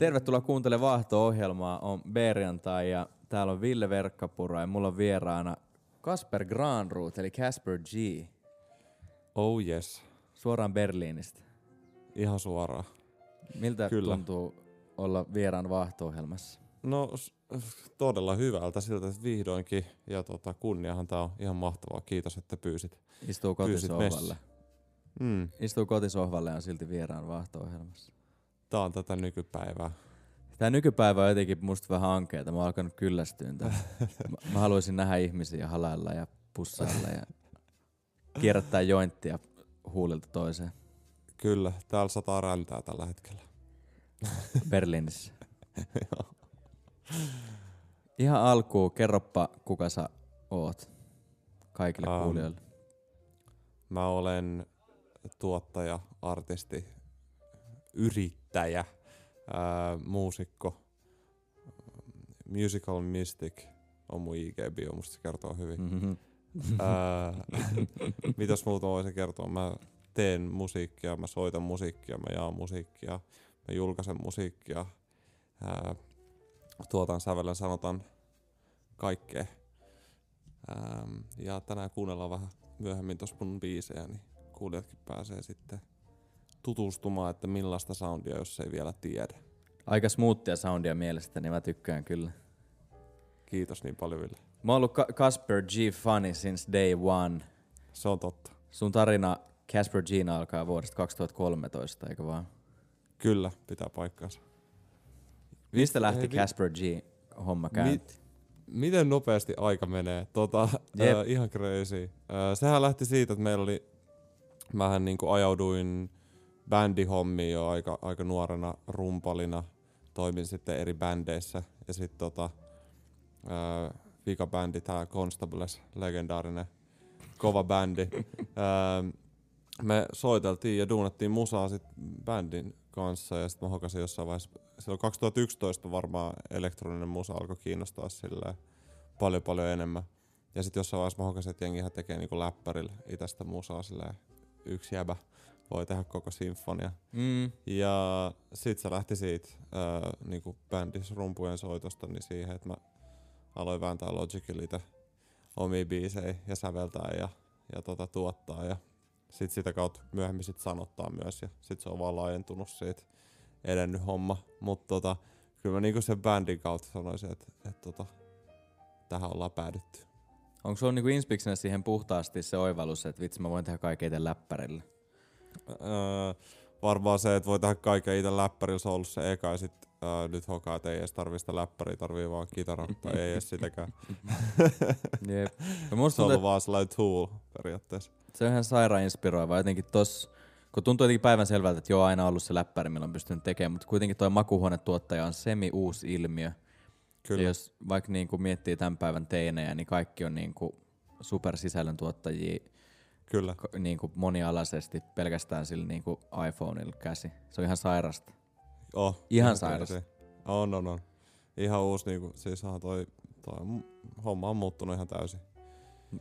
Tervetuloa kuuntelemaan Vahto-ohjelmaa. On Berjantai ja täällä on Ville Verkkapuro ja mulla on vieraana Kasper Granroot eli Casper G. Oh yes, Suoraan Berliinistä. ihan suoraan. Miltä Kyllä. tuntuu olla vieraan Vahto-ohjelmassa? No todella hyvältä siltä, että vihdoinkin. Ja tota, kunniahan tää on ihan mahtavaa. Kiitos, että pyysit. Istuu Pyysit kotisohvalle. Mm, Istuu kotisohvalle ja on silti vieraan Vahto-ohjelmassa. Tää on tätä nykypäivää. Tää nykypäivä on jotenkin musta vähän ankeeta. Mä oon alkanut kyllästyä tähän. Mä, mä haluaisin nähdä ihmisiä halailla ja pussailla ja kierrättää jointtia huulilta toiseen Kyllä, täällä sataa räntää tällä hetkellä. Berliinissä. Ihan alkuun, kerroppa kuka sä oot kaikille Ähm, kuulijoille. Mä olen tuottaja, artisti, yrittäjä, ää, muusikko, musical mystic on mun IG-bio, musta se kertoo hyvin. Mm-hmm. Ää, mitäs muuta mä voisin kertoa? Mä teen musiikkia, mä soitan musiikkia, mä jaan musiikkia, mä julkaisen musiikkia, ää, tuotan, sävelen, sanotan kaikkea. Ähm, ja tänään kuunnellaan vähän myöhemmin tuossa mun biisejä, niin kuulijatkin pääsee sitten tutustumaan, että millaista soundia, jos ei vielä tiedä. Aika smoothia soundia mielestäni, mä tykkään kyllä. Kiitos niin paljon, Ville. Mä oon ollut Ka- Casper G. Funny since day one. Se on totta. Sun tarina Casper G. alkaa vuodesta 2013, eikö vaan? Kyllä, pitää paikkaansa. Mistä lähti Hei, Casper G. homma käynti? Miten nopeasti aika menee? Tota, Jep. äh, ihan crazy. Äh, sehän lähti siitä, että meillä oli, mähän niinku ajauduin bändihommiin jo aika, aika nuorena rumpalina. Toimin sitten eri bändeissä. Ja sitten tota, äh, vikabändi, tää Constables, legendaarinen kova bändi. äh, me soiteltiin ja duunattiin musaa sit bändin kanssa ja sitten mä hokasin jossain vaiheessa, silloin 2011 varmaan elektroninen musa alkoi kiinnostaa silleen paljon paljon enemmän. Ja sitten jossain vaiheessa mä hokasin, että jengihän tekee niinku läppärillä itästä musaa silleen yksi jäbä voi tehdä koko sinfonia. Mm. Ja sit se lähti siitä ää, niinku bändis rumpujen soitosta niin siihen, että mä aloin vääntää Logicilla itse omia biisejä ja säveltää ja, ja tota, tuottaa ja sit sitä kautta myöhemmin sit sanottaa myös ja sit se on vaan laajentunut siitä edennyt homma. Mutta tota, kyllä mä niinku sen bändin kautta sanoisin, että et, tota, tähän ollaan päädytty. Onko sulla niinku inspiksenä siihen puhtaasti se oivallus, että vitsi mä voin tehdä kaiken läppärillä? Öö, varmaan se, että voi tehdä kaiken itse läppärillä, se on ollut se eka ja sit öö, nyt hokaa, että ei edes tarvii sitä läppäriä, tarvii vaan kitaran, tai ei edes sitäkään. Jep. Ja musta Se on ollut vaan sellainen tool periaatteessa. se on ihan sairaan inspiroiva. Jotenkin tossa, kun tuntuu jotenkin päivän selvältä, että joo aina ollut se läppäri, millä on pystynyt tekemään, mutta kuitenkin toi makuhuonetuottaja on semi-uusi ilmiö. Kyllä. Ja jos vaikka niinku miettii tämän päivän teinejä, niin kaikki on niinku supersisällöntuottajia Kyllä. ko- niinku monialaisesti pelkästään sillä niinku iPhoneilla käsi. Se on ihan sairasta. Oh, Ihan crazy. sairas. On, on, on. Ihan uusi, niinku, siis onhan toi, toi homma on muuttunut ihan täysin.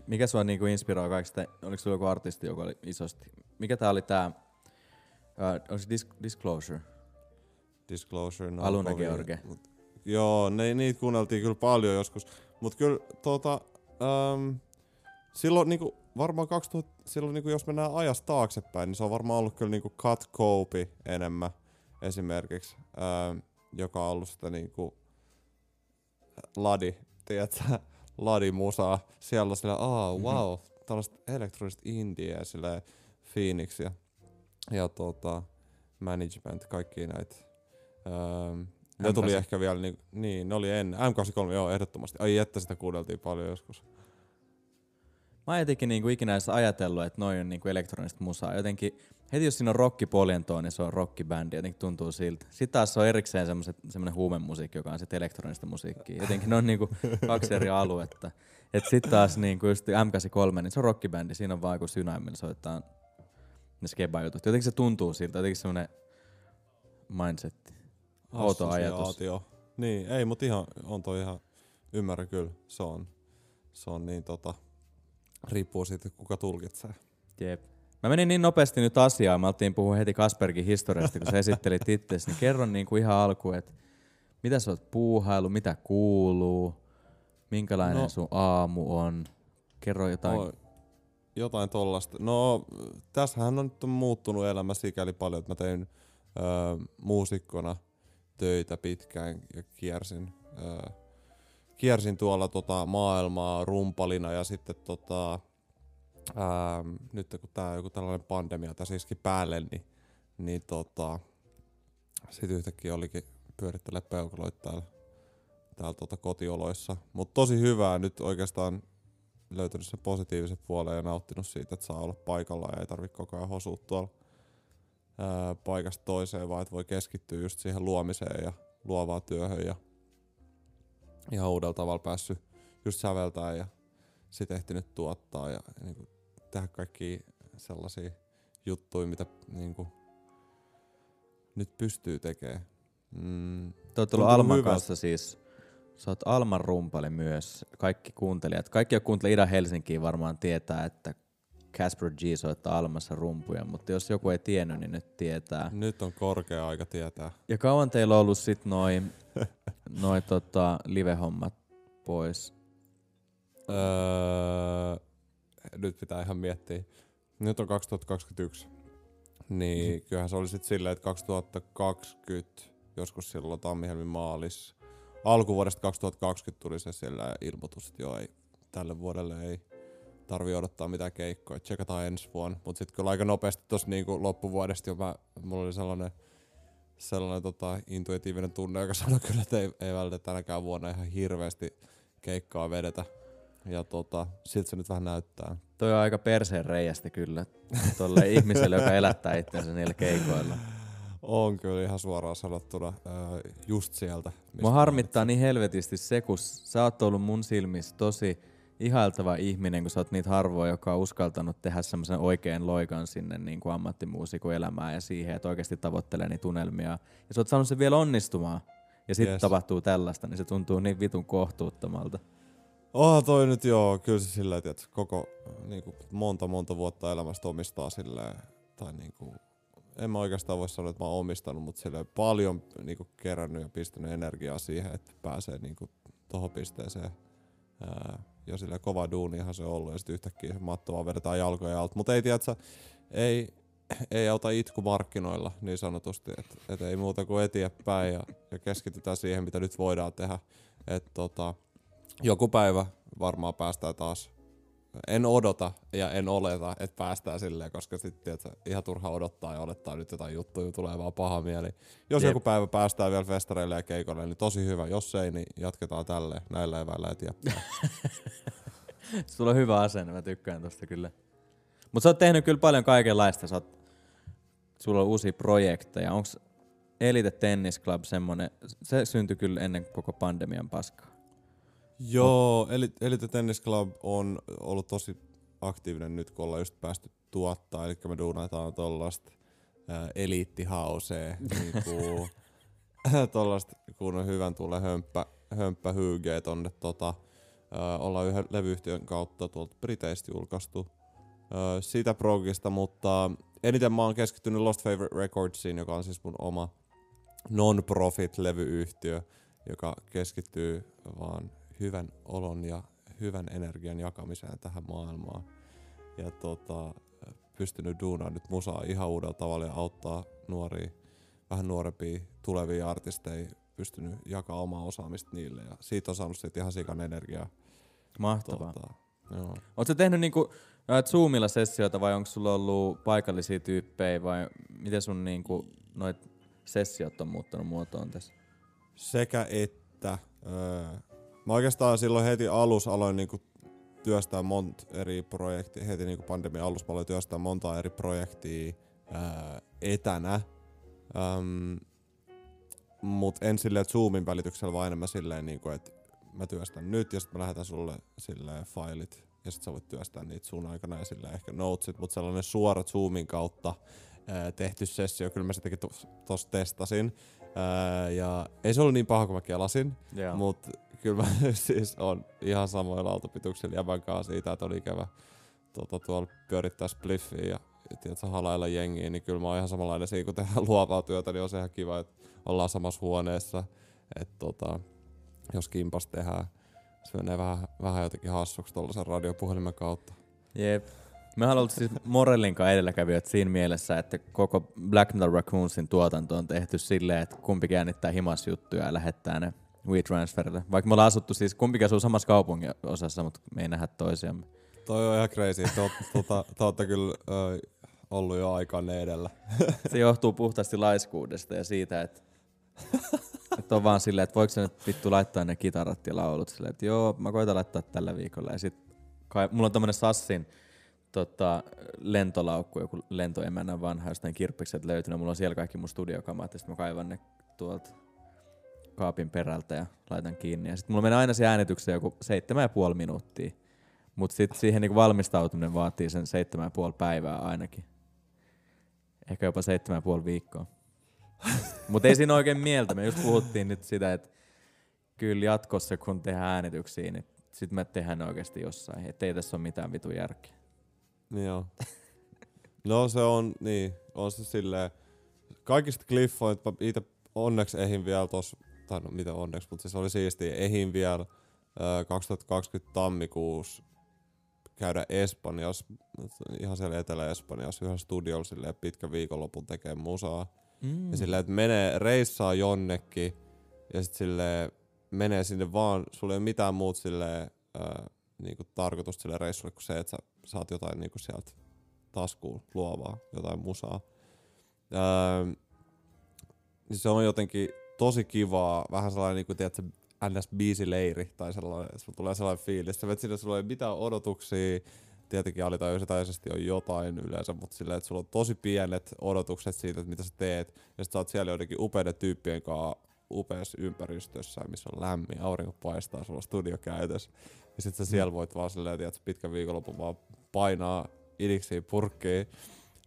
Mikä sua niinku inspiroi kaikista? Oliko sulla joku artisti, joka oli isosti? Mikä tää oli tää? Uh, onko se Dis- Disclosure? Disclosure, no Aluna kovia. George. Mut, joo, ne, niitä kuunneltiin kyllä paljon joskus. Mut kyllä tota, ähm, silloin niinku, varmaan 2000, silloin niinku, jos mennään ajasta taaksepäin, niin se on varmaan ollut kyllä niinku Cut Cope enemmän esimerkiksi, ähm, joka on ollut sitä niinku ladi, tiedätkö, ladimusaa. Siellä on sillä, aa, Mhm. wow, tällaista elektronista indieä, sillä Phoenix ja, ja tota, management, kaikki näitä. Ähm, ne tuli M8. ehkä vielä, niin, niin, ne oli ennen. M83, joo, ehdottomasti. Ai että sitä kuunneltiin paljon joskus. Mä oon jotenkin niinku ikinä edes ajatellut, että noin on niinku elektronista musaa. Jotenkin heti jos siinä on rockipoljentoa, niin se on rockibändi. Jotenkin tuntuu siltä. Sitten taas se on erikseen semmoinen huumemusiikki, joka on sitten elektronista musiikkia. Jotenkin ne on niinku kaksi eri aluetta. Et sitten taas niinku just M83, niin se on rockibändi. Siinä on vaan joku synä, millä soittaa ne skeba-jutut. Jotenkin se tuntuu siltä. Jotenkin semmoinen mindsetti. Outo ajatus. Niin, ei, mutta ihan, on toi ihan, ymmärrän kyllä. Se on, se on niin tota, riippuu siitä, kuka tulkitsee. Jep. Mä menin niin nopeasti nyt asiaan, mä oltiin puhua heti Kasperkin historiasta, kun sä esittelit itsesi, niin kerron niin kuin ihan alkuun, että mitä sä oot puuhailu, mitä kuuluu, minkälainen no, No. sun aamu on, kerro jotain. Oi, jotain tollasta. No, tässähän on nyt muuttunut elämä sikäli paljon, että mä tein öö, muusikkona töitä pitkään ja kiersin, öö, kiersin tuolla tota maailmaa rumpalina ja sitten tota, ää, nyt kun tää joku tällainen pandemia tässä iski päälle, niin, niin tota, sit yhtäkkiä olikin pyörittelee peukaloita täällä, täällä tota kotioloissa. Mutta tosi hyvää nyt oikeastaan löytänyt sen positiivisen puolen ja nauttinut siitä, että saa olla paikalla ja ei tarvitse koko ajan hosua tuolla ää, paikasta toiseen, vaan että voi keskittyä just siihen luomiseen ja luovaan työhön ja ihan uudella tavalla päässyt just säveltää ja sit ehtinyt tuottaa ja niin kuin, tehdä kaikki sellaisia juttuja, mitä niin kuin, nyt pystyy tekemään. Mm, Te oot ollut Alman hyvältä. kanssa siis, sä oot Alman rumpali myös, kaikki kuuntelijat, kaikki jotka kuuntelee Ida Helsinkiin varmaan tietää, että Casper G soittaa Almassa rumpuja, mutta jos joku ei tiennyt, niin nyt tietää. nyt on korkea aika tietää. Ja kauan teillä on ollut sit noin noi tota, live-hommat pois? Öö, nyt pitää ihan miettiä. Nyt on 2021. Niin Mhm. kyllähän se oli sitten silleen, että 2020, joskus silloin tammihelmin maalis, alkuvuodesta 2020 tuli se siellä ilmoitus, että joo, ei, tälle vuodelle ei tarvi odottaa mitään keikkoja, tsekataan ensi vuonna. Mut sitten kyllä aika nopeasti tuossa niinku loppuvuodesta jo mä, mulla oli sellainen, sellainen tota, intuitiivinen tunne, joka sanoi kyllä, että ei, ei välttämättä tänäkään vuonna ihan hirveästi keikkaa vedetä. Ja tota, siltä se nyt vähän näyttää. Toi on aika perseen reiästä kyllä, tolle ihmiselle, joka elättää itsensä niillä keikoilla. On kyllä ihan suoraan sanottuna just sieltä. Mua harmittaa niin helvetisti se, kun sä oot ollut mun silmissä tosi ihailtava ihminen, kun sä oot niitä harvoja, joka on uskaltanut tehdä semmoisen oikean loikan sinne niin kuin ammattimuusikon elämään ja siihen, että oikeasti tavoittelee niitä unelmia. Ja sä oot saanut sen vielä onnistumaan. Ja sitten Yes. tapahtuu tällaista, niin se tuntuu niin vitun kohtuuttomalta. Onhan toi nyt joo, kyllä se silleen, että koko niinku, monta monta vuotta elämästä omistaa silleen, tai niinku, en mä oikeastaan voi sanoa, että mä oon omistanut, mutta silleen paljon niinku, kerännyt ja pistänyt energiaa siihen, että pääsee niinku, tohon pisteeseen. Ja sillä kova duunihan se on ollut, ja sitten yhtäkkiä se matto vaan vedetään jalkoja alta. Mutta ei tiedä, ei, ei auta itku markkinoilla niin sanotusti, että et ei muuta kuin eteenpäin ja, ja keskitytään siihen, mitä nyt voidaan tehdä. Et tota, joku päivä varmaan päästään taas. En odota ja en oleta, että päästään silleen, koska sitten ihan turha odottaa ja odottaa nyt jotain juttuja, tulee vaan paha mieli. Jos Jep. joku päivä päästään vielä festareille ja keikoille, niin tosi hyvä. Jos ei, niin jatketaan tälleen, näillä eväillä eteenpäin. Sulla on hyvä asenne, mä tykkään tosta kyllä. Mutta sä oot tehnyt kyllä paljon kaikenlaista. Sä oot, sulla on uusia projekteja. Onks Elite Tennis Club semmonen, se syntyi kyllä ennen koko pandemian paskaa. Joo, eli, Elite Tennis Club on ollut tosi aktiivinen nyt, kun ollaan just päästy tuottaa, eli me duunataan tollasta ää, eliittihausea, niinku, tollasta kun on hyvän tulee hömppä, hömppä hyygeä tonne tota, ää, ollaan yhden levyyhtiön kautta tuolta Briteistä julkaistu ää, sitä progista, mutta eniten mä oon keskittynyt Lost Favorite Recordsiin, joka on siis mun oma non-profit levyyhtiö, joka keskittyy vaan hyvän olon ja hyvän energian jakamiseen tähän maailmaan. Ja tota, pystynyt duunaan nyt musaa ihan uudella tavalla ja auttaa nuoria, vähän nuorempia tulevia artisteja, pystynyt jakaa omaa osaamista niille ja siitä on saanut sit ihan sikan energiaa. Mahtavaa. Tota, joo. Oletko tehnyt niinku ää, Zoomilla sessioita vai onko sulla ollut paikallisia tyyppejä vai miten sun niinku noit sessiot on muuttanut muotoon tässä? Sekä että. Öö, mä oikeastaan silloin heti alus aloin niinku työstää monta eri projektia. Heti niinku pandemian alussa mä aloin työstää monta eri projektia ää, etänä. Öm, mut en silleen Zoomin välityksellä, vaan enemmän silleen, niinku, että mä työstän nyt ja sitten mä lähetän sulle silleen failit ja sitten sä voit työstää niitä sun aikana ja silleen ehkä notesit, mutta sellainen suora Zoomin kautta ää, tehty sessio, kyllä mä sitäkin tuossa testasin. Ää, ja ei se ollut niin paha kuin mä kelasin, Joo. mutta kyllä mä siis on ihan samoilla autopituksilla jäbän kanssa siitä, että oli ikävä tota, tuolla pyörittää spliffiä ja, tiedätkö, halailla jengiä, niin kyllä mä oon ihan samanlainen siinä, kun tehdään luovaa työtä, niin on se ihan kiva, että ollaan samassa huoneessa. Että tota, jos kimpas tehdään, se menee vähän, vähän jotenkin hassuksi tuollaisen radiopuhelimen kautta. Jep. Me ollut siis Morellin kanssa edelläkävijät siinä mielessä, että koko Black Metal Raccoonsin tuotanto on tehty silleen, että kumpikin äänittää himas juttuja ja lähettää ne WeTransferille. Vaikka me ollaan asuttu siis, kumpikin asuu samassa kaupungin osassa, mutta me ei nähdä toisiamme. Toi on ihan crazy. Te, ot, tota, te kyllä ö, ollut jo aikanne edellä. Se johtuu puhtaasti laiskuudesta ja siitä, että, että on vaan silleen, että voiko se nyt vittu laittaa ne kitarat ja laulut silleen, että joo, mä koitan laittaa tällä viikolla. Ja sit kai, mulla on tämmönen Sassin tota, lentolaukku, joku lentoemännän vanha jostain kirppikset löytynyt. Mulla on siellä kaikki mun studiokamat ja sitten mä kaivan ne tuolta kaapin perältä ja laitan kiinni. Ja sitten mulla menee aina se äänitykseen joku seitsemän ja puoli minuuttia. Mutta sitten siihen niinku valmistautuminen vaatii sen seitsemän ja puoli päivää ainakin. Ehkä jopa seitsemän ja puoli viikkoa. Mutta ei siinä oikein mieltä. Me just puhuttiin nyt sitä, että kyllä jatkossa kun tehdään äänityksiä, niin sitten me tehdään oikeasti jossain. Että ei tässä ole mitään vitu järkeä. Niin joo. No se on, niin, on se silleen, kaikista kliffoista itse onneksi ehin vielä tos, tai no mitä onneksi, mutta siis oli siistiä, ehin vielä ö, 2020 tammikuussa käydä Espanjassa, ihan siellä Etelä-Espanjassa yhden studiolla silleen pitkä viikonlopun tekee musaa. Mm. Ja silleen, että menee, reissaa jonnekin ja sitten silleen menee sinne vaan, sulla ei ole mitään muut silleen, ää, niinku tarkoitusta sille reissulle kuin se, että sä saat jotain niinku sieltä taskuun luovaa, jotain musaa. Ää, niin se on jotenkin tosi kivaa, vähän sellainen niinku, tiedätkö, NS-biisileiri tai sellainen, että tulee sellainen fiilis. Sä vet sinne, sulla ei mitään odotuksia, tietenkin alitajuisesti on jotain yleensä, mutta silleen, että sulla on tosi pienet odotukset siitä, että mitä sä teet, ja sit sä oot siellä joidenkin upeiden tyyppien kanssa upeassa ympäristössä, missä on lämmin, aurinko paistaa, sulla on studio käytössä, ja sit sä siellä voit vaan silleen, että pitkä viikonloppu vaan painaa idiksiin purkkiin,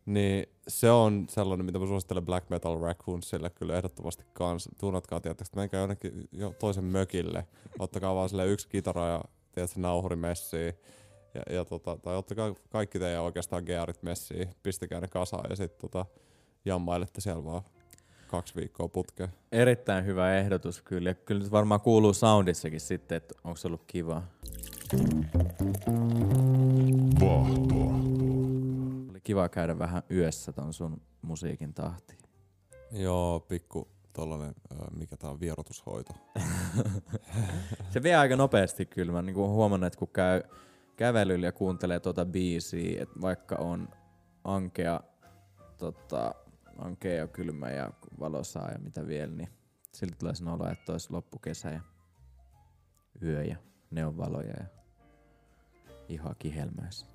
niin se on sellainen, mitä mä suosittelen Black Metal Raccoonsille kyllä ehdottomasti kans. Tunnatkaa, tietysti, että menkää jonnekin jo toisen mökille. Ottakaa vaan sille yksi kitara ja tiedätkö, nauhuri messiin. Ja, ja tota, tai ottakaa kaikki teidän oikeastaan gearit messiin, pistäkää ne kasaan ja sitten tota, jammailette siellä vaan kaksi viikkoa putkeen. Erittäin hyvä ehdotus kyllä. Ja kyllä nyt varmaan kuuluu soundissakin sitten, että onko se ollut kiva. Vahtoa. Kiva käydä vähän yössä ton sun musiikin tahtiin. Joo, pikku tollanen, mikä tää on, vierotushoito. Se vie aika nopeasti kyllä. Mä niinku huomannut, että kun käy kävelyllä ja kuuntelee tota biisiä, että vaikka on ankea, tota, ankea ja kylmä ja valosaa ja mitä vielä, niin silti tulee sen olo, että olisi loppukesä ja yö ja neonvaloja ja ihoa kihelmäis.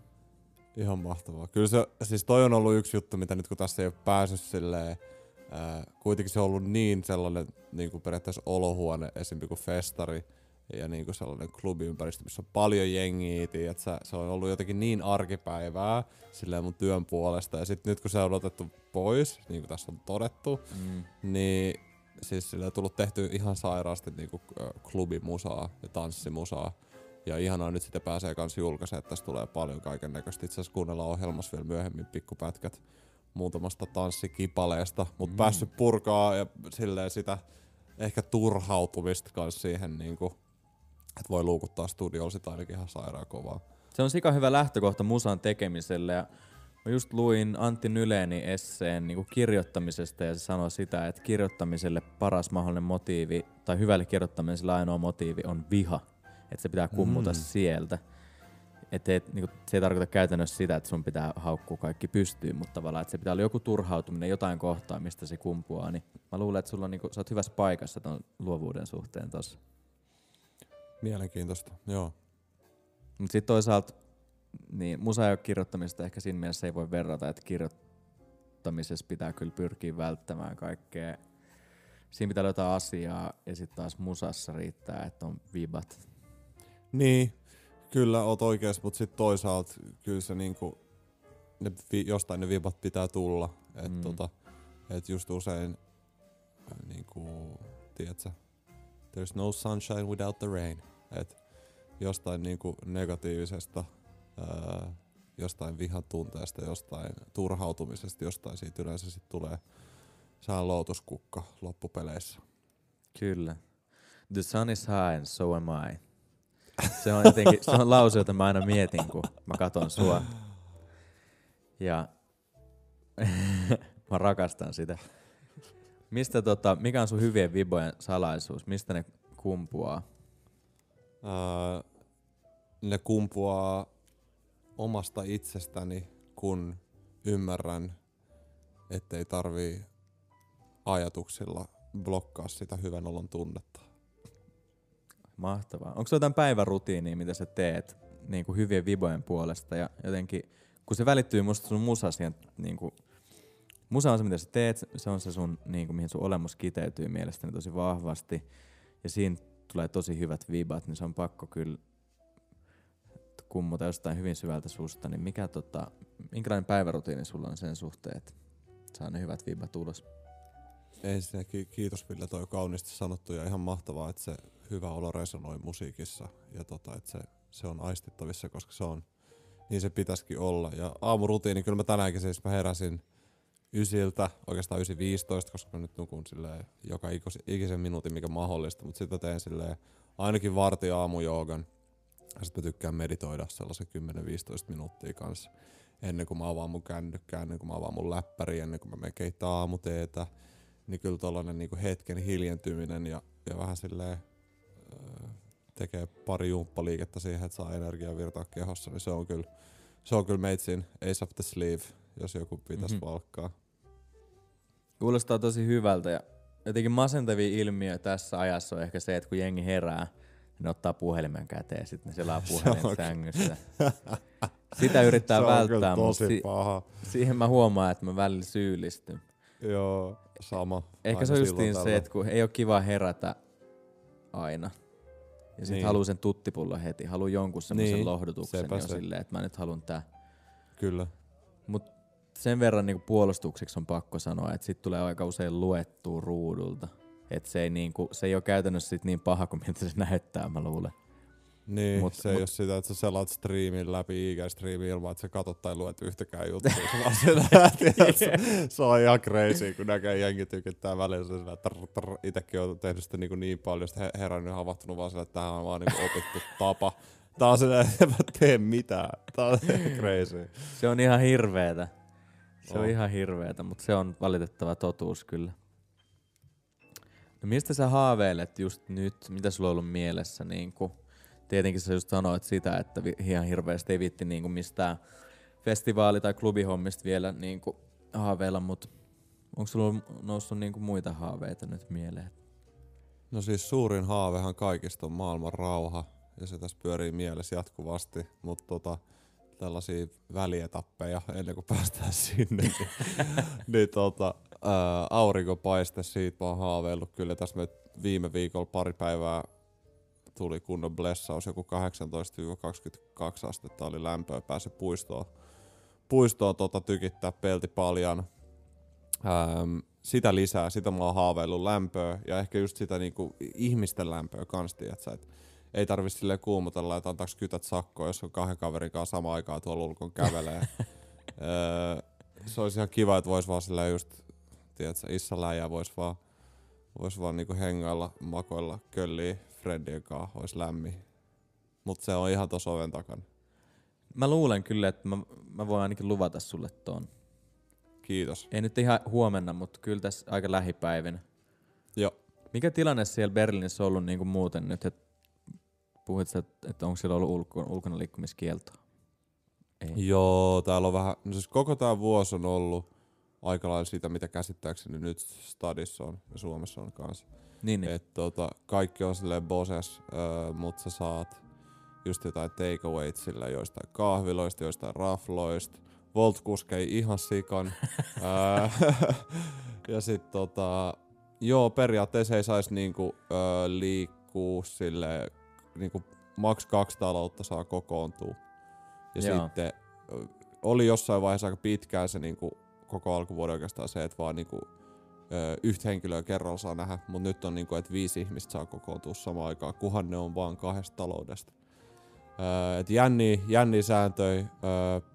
Ihan mahtavaa. Kyllä se, siis toi on ollut yksi juttu, mitä nyt kun tässä ei ole päässyt silleen, ää, kuitenkin se on ollut niin sellainen niin kuin periaatteessa olohuone, esimerkiksi kuin festari, ja niin kuin sellainen klubiympäristö, missä on paljon jengiä, tiiät, se on ollut jotenkin niin arkipäivää silleen mun työn puolesta, ja sitten nyt kun se on otettu pois, niin kuin tässä on todettu, Mm. niin siis sillä on tullut tehty ihan sairaasti niinku ö, klubimusaa ja tanssimusaa. Ja ihanaa nyt sitten pääsee kans julkaisemaan, että tässä tulee paljon kaiken näköistä. Itse asiassa kuunnellaan ohjelmassa vielä myöhemmin pikkupätkät muutamasta tanssikipaleesta, mutta mm. päässyt purkaa ja silleen sitä ehkä turhautumista kanssa siihen, niinku, että voi luukuttaa studiolla sitä ainakin ihan sairaan kovaa. Se on sika hyvä lähtökohta musan tekemiselle ja mä just luin Antti Nyleeni esseen niin kirjoittamisesta ja se sanoi sitä, että kirjoittamiselle paras mahdollinen motiivi tai hyvälle kirjoittamiselle ainoa motiivi on viha. Että se pitää kummuta Mm. sieltä. Et, et, niin se ei tarkoita käytännössä sitä, että sun pitää haukkua kaikki pystyyn, mutta tavallaan, että se pitää olla joku turhautuminen, jotain kohtaa, mistä se kumpuaa. Niin mä luulen, että sulla on, niin kuin, sä oot hyvässä paikassa ton luovuuden suhteen tossa. Mielenkiintoista, joo. Mutta sitten toisaalta niin musa ja kirjoittamista ehkä siinä mielessä ei voi verrata, että kirjoittamisessa pitää kyllä pyrkiä välttämään kaikkea. Siinä pitää löytää asiaa ja sitten taas musassa riittää, että on vibat. Niin, kyllä oot oikeas, mutta sitten toisaalta kyllä se niinku, ne vi, jostain ne vibat pitää tulla. Et, Mm. tota, et just usein äh, niinku, tiedätkö, there's no sunshine without the rain. Et jostain niinku negatiivisesta ää, jostain vihan tunteesta, jostain turhautumisesta, jostain siitä yleensä sitten tulee sään lootuskukka loppupeleissä. Kyllä. The sun is high and so am I. Se on jotenkin, se on lause, jota mä aina mietin, kun mä katon sua. Ja mä rakastan sitä. Mistä tota, mikä on sun hyvien vibojen salaisuus? Mistä ne kumpuaa? Ää, ne kumpuaa omasta itsestäni, kun ymmärrän, ettei tarvii ajatuksilla blokkaa sitä hyvän olon tunnetta. Mahtavaa. Onko jotain päivärutiinia, mitä sä teet niin kuin hyvien vibojen puolesta? Ja jotenkin, kun se välittyy musta sun musa siihen, niin kuin, musa on se, mitä sä teet, se on se sun, niin kuin, mihin sun olemus kiteytyy mielestäni tosi vahvasti. Ja siinä tulee tosi hyvät vibat, niin se on pakko kyllä kummuta jostain hyvin syvältä susta. Niin mikä, tota, minkälainen päivärutiini sulla on sen suhteen, että saa ne hyvät vibat ulos? Ensinnäkin kiitos Ville, toi kauniisti sanottu ja ihan mahtavaa, että se hyvä olo resonoi musiikissa ja tota, että se, se on aistittavissa, koska se on, niin se pitäisikin olla. Ja aamurutiini, kyllä mä tänäänkin siis mä heräsin ysiltä, oikeastaan 9.15, koska mä nyt nukun silleen joka ikisen minuutin, mikä mahdollista, mutta sitten teen silleen ainakin varti aamujoogan. Ja sitten mä tykkään meditoida sellaisen 10-15 minuuttia kanssa ennen kuin mä avaan mun kännykkää, ennen kuin mä avaan mun läppäri, ennen kuin mä menen keittää aamuteetä. Niin kyllä tollanen niinku hetken hiljentyminen ja, ja vähän silleen öö, tekee pari jumppaliikettä siihen, että saa energiaa virtaa kehossa, niin se on kyllä, se on kyllä meitsin ace of the sleeve, jos joku pitäisi mm-hmm. valkkaa. Kuulostaa tosi hyvältä ja jotenkin masentavia ilmiö tässä ajassa on ehkä se, että kun jengi herää, niin ne ottaa puhelimen käteen ja sitten ne selaa puhelin sängyssä. Sitä yrittää välttää, mutta si- paha. siihen mä huomaan, että mä välillä syyllistyn. Joo, sama. Ehkä se on justiin se, että kun ei ole kiva herätä aina. Ja sitten Niin. haluaa sen tuttipullon heti, haluaa jonkun semmoisen Niin, lohdutuksen sepä jo se. silleen, että mä nyt haluan tää. Kyllä. Mut sen verran niinku puolustukseksi on pakko sanoa, että sit tulee aika usein luettua ruudulta. Että se ei, niinku, se ei ole käytännössä sit niin paha kuin miltä se näyttää, mä luulen. Niin, Mut- se ei mut- ole sitä, että sä selaat striimin läpi IG-striimin ilman, että sä katot tai luet yhtäkään juttua. Se vaan se, on ihan crazy, kun näkee jengi tykittää välillä se sillä, että itekin on tehnyt sitä niin, niin paljon, he- herännyt ja havahtunut vaan sillä, että tämähän on vaan niin opittu tapa. Tää on silleen, että mä tee mitään. Tää on crazy. Se on ihan hirveetä. Se on On. ihan hirveetä, mutta se on valitettava totuus kyllä. No mistä sä haaveilet just nyt? Mitä sulla on ollut mielessä? Niin tietenkin sä just sanoit sitä, että ihan hirveästi ei vitti niin mistään festivaali- tai klubihommista vielä niin haaveilla, mutta onko sulla noussut niin muita haaveita nyt mieleen? No siis suurin haavehan kaikista on maailman rauha, ja se tässä pyörii mielessä jatkuvasti, mutta tota, tällaisia välietappeja ennen kuin päästään sinne, niin, niin tota, ää, aurinkopaiste, siitä mä oon haaveillut kyllä. Tässä me viime viikolla pari päivää tuli kunnon blessaus, joku 18-22 astetta oli lämpöä, pääsi puistoon, puistoon tota, tykittää pelti paljon. Ähm, sitä lisää, sitä mä oon haaveillut lämpöä ja ehkä just sitä niinku ihmisten lämpöä kans, tiiätsä, et ei tarvi silleen kuumotella, että antaaks kytät sakkoa, jos on kahden kaverin kanssa samaan aikaan tuolla ulkon kävelee. öö, se olisi ihan kiva, että vois vaan silleen just, tiedätkö, issäläjä vois vaan, vois vaan niinku hengailla, makoilla, kölliä Freddien kanssa, ois lämmin. Mut se on ihan tos oven takana. Mä luulen kyllä, että mä, mä voin ainakin luvata sulle ton. Kiitos. Ei nyt ihan huomenna, mutta kyllä tässä aika lähipäivinä. Joo. Mikä tilanne siellä Berliinissä on ollut niin kuin muuten nyt? Et puhuit sä, että et onko siellä ollut ulko, ulkona liikkumiskielto? Ei. Joo, täällä on vähän, no siis koko tää vuosi on ollut aika lailla sitä, mitä käsittääkseni nyt stadissa on ja Suomessa on kanssa. Niin, niin. Et tota, kaikki on silleen bosses, öö, mutta sä saat just jotain takeawayt silleen joistain kahviloista, joistain rafloista. Volt kuskei ihan sikan. Öö, ja sit tota, joo, periaatteessa ei saisi niinku öö, liikkuu silleen, niinku maks kaksi taloutta saa kokoontua. Ja Joo. sitten oli jossain vaiheessa aika pitkään se niinku, koko alkuvuoden oikeastaan se, että vaan niinku, ö, yhtä henkilöä kerralla saa nähdä, mutta nyt on niinku, että viisi ihmistä saa kokoontua samaan aikaan, kuhan ne on vaan kahdesta taloudesta. Öö, et jänniä sääntöjä, öö,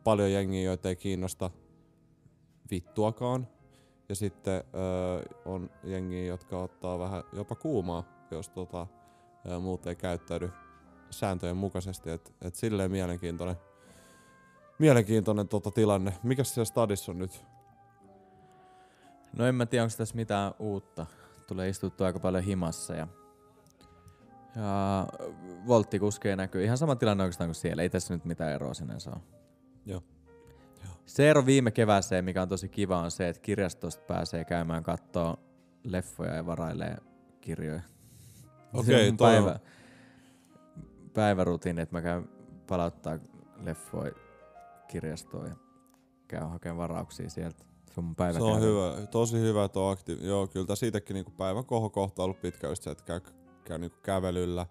paljon jengiä, joita ei kiinnosta vittuakaan. Ja sitten öö, on jengiä, jotka ottaa vähän jopa kuumaa, jos tota, öö, muut ei käyttäydy sääntöjen mukaisesti. Et, et silleen mielenkiintoinen, mielenkiintoinen tota tilanne. Mikäs siellä stadissa on nyt? No en mä tiedä, onko tässä mitään uutta. Tulee istuttua aika paljon himassa ja, ja volttikuskeja näkyy. Ihan sama tilanne oikeastaan kuin siellä. Ei tässä nyt mitään eroa sinänsä ole. Joo. Se ero viime kevääseen, mikä on tosi kiva, on se, että kirjastosta pääsee käymään kattoo leffoja ja varailee kirjoja. Okei, mun toi on- päivä, päivärutiini, että mä käyn palauttaa leffoja kirjastoon ja käyn hakemaan varauksia sieltä. Se on mun päivä. Se on hyvä, tosi hyvä tuo aktiivi. Joo, kyllä siitäkin niinku päivän kohokohta on ollut pitkä just se, että käy, käy niinku kävelyllä.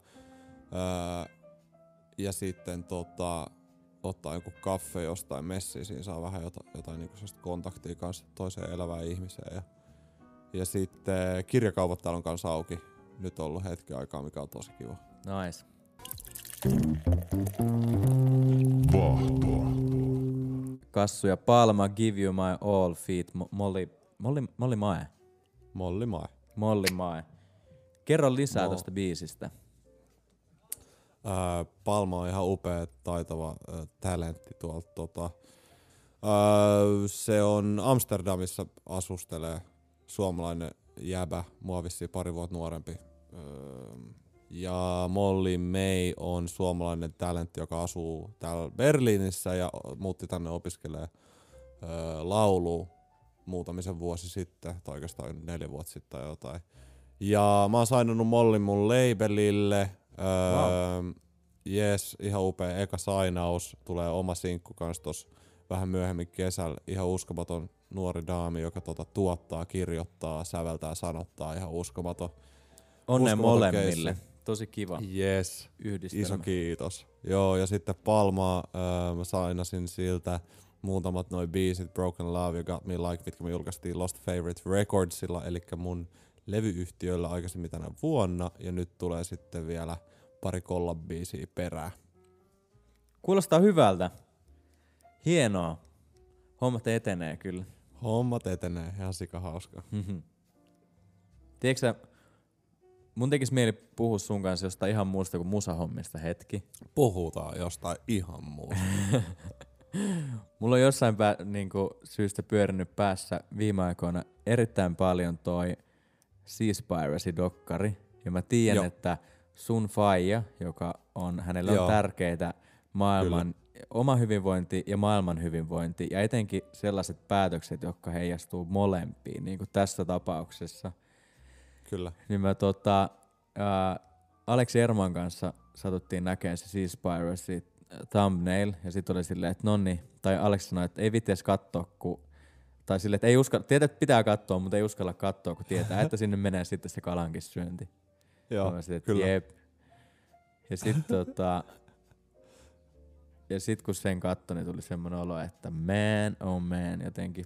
Öö, ja sitten tota, ottaa joku kaffe jostain messiin, siinä saa vähän jotain, jotain niinku sellaista kontaktia kanssa toiseen elävään ihmiseen. Ja, ja sitten kirjakaupat täällä on kanssa auki. Nyt on ollut hetki aikaa, mikä on tosi kiva. Nice. Vahtoa. Kassu ja Palma, Give You My All feat. Mo- Molly, Molly, Molly Mae. Molli Mae. Molly Mae. Kerro lisää Mo- tosta biisistä. Ää, Palma on ihan upea, taitava ää, talentti tuolta. Tota. Ää, se on Amsterdamissa asustelee suomalainen jäbä, mua vissiin pari vuotta nuorempi. Ja Molly May on suomalainen talentti, joka asuu täällä Berliinissä ja muutti tänne opiskelee laulu muutamisen vuosi sitten, tai oikeastaan neljä vuotta sitten tai jotain. Ja mä oon sainannut Mollin mun labelille. Öö, Wow. Jes, ihan upea eka sainaus. Tulee oma sinkku kans tos vähän myöhemmin kesällä. Ihan uskomaton nuori daami, joka tota tuottaa, kirjoittaa, säveltää, sanottaa. Ihan uskomaton. Onnea Uskomaton molemmille. keissi. Tosi kiva Yes, yhdistelmä. iso kiitos. Joo, ja sitten Palmaa öö, mä sainasin siltä muutamat noin biisit, Broken Love ja Got Me Like, mitkä me julkaistiin Lost Favorite Recordsilla, eli mun levyyhtiöllä aikaisemmin tänä vuonna, ja nyt tulee sitten vielä pari collab-biisiä perään. Kuulostaa hyvältä. Hienoa. Hommat etenee kyllä. Hommat etenee, ihan sika hauska. Tiedätkö sä, mun tekis mieli puhua sun kanssa jostain ihan muusta kuin musahommista hetki. Puhutaan jostain ihan muusta. Mulla on jossain pää, niinku, syystä pyörinyt päässä viime aikoina erittäin paljon toi Seaspiracy-dokkari. Ja mä tiedän, Joo. että sun faija, joka on, hänelle on tärkeitä maailman oma hyvinvointi ja maailman hyvinvointi, ja etenkin sellaiset päätökset, jotka heijastuu molempiin, niin kuin tässä tapauksessa. Kyllä. Niin mä tota, ää, Aleksi Erman kanssa satuttiin näkemään se Seaspiracy thumbnail, ja sitten oli silleen, että nonni, tai Aleksi sanoi, että ei vitti edes katsoa, kun tai silleen, että ei uskalla, tietää, että pitää katsoa, mutta ei uskalla katsoa, kun tietää, että sinne menee sitten se kalankin syönti. Joo, silleen, että kyllä. Jep. Ja sitten tota, ja sit kun sen katsoi, niin tuli semmoinen olo, että man, oh man, jotenkin.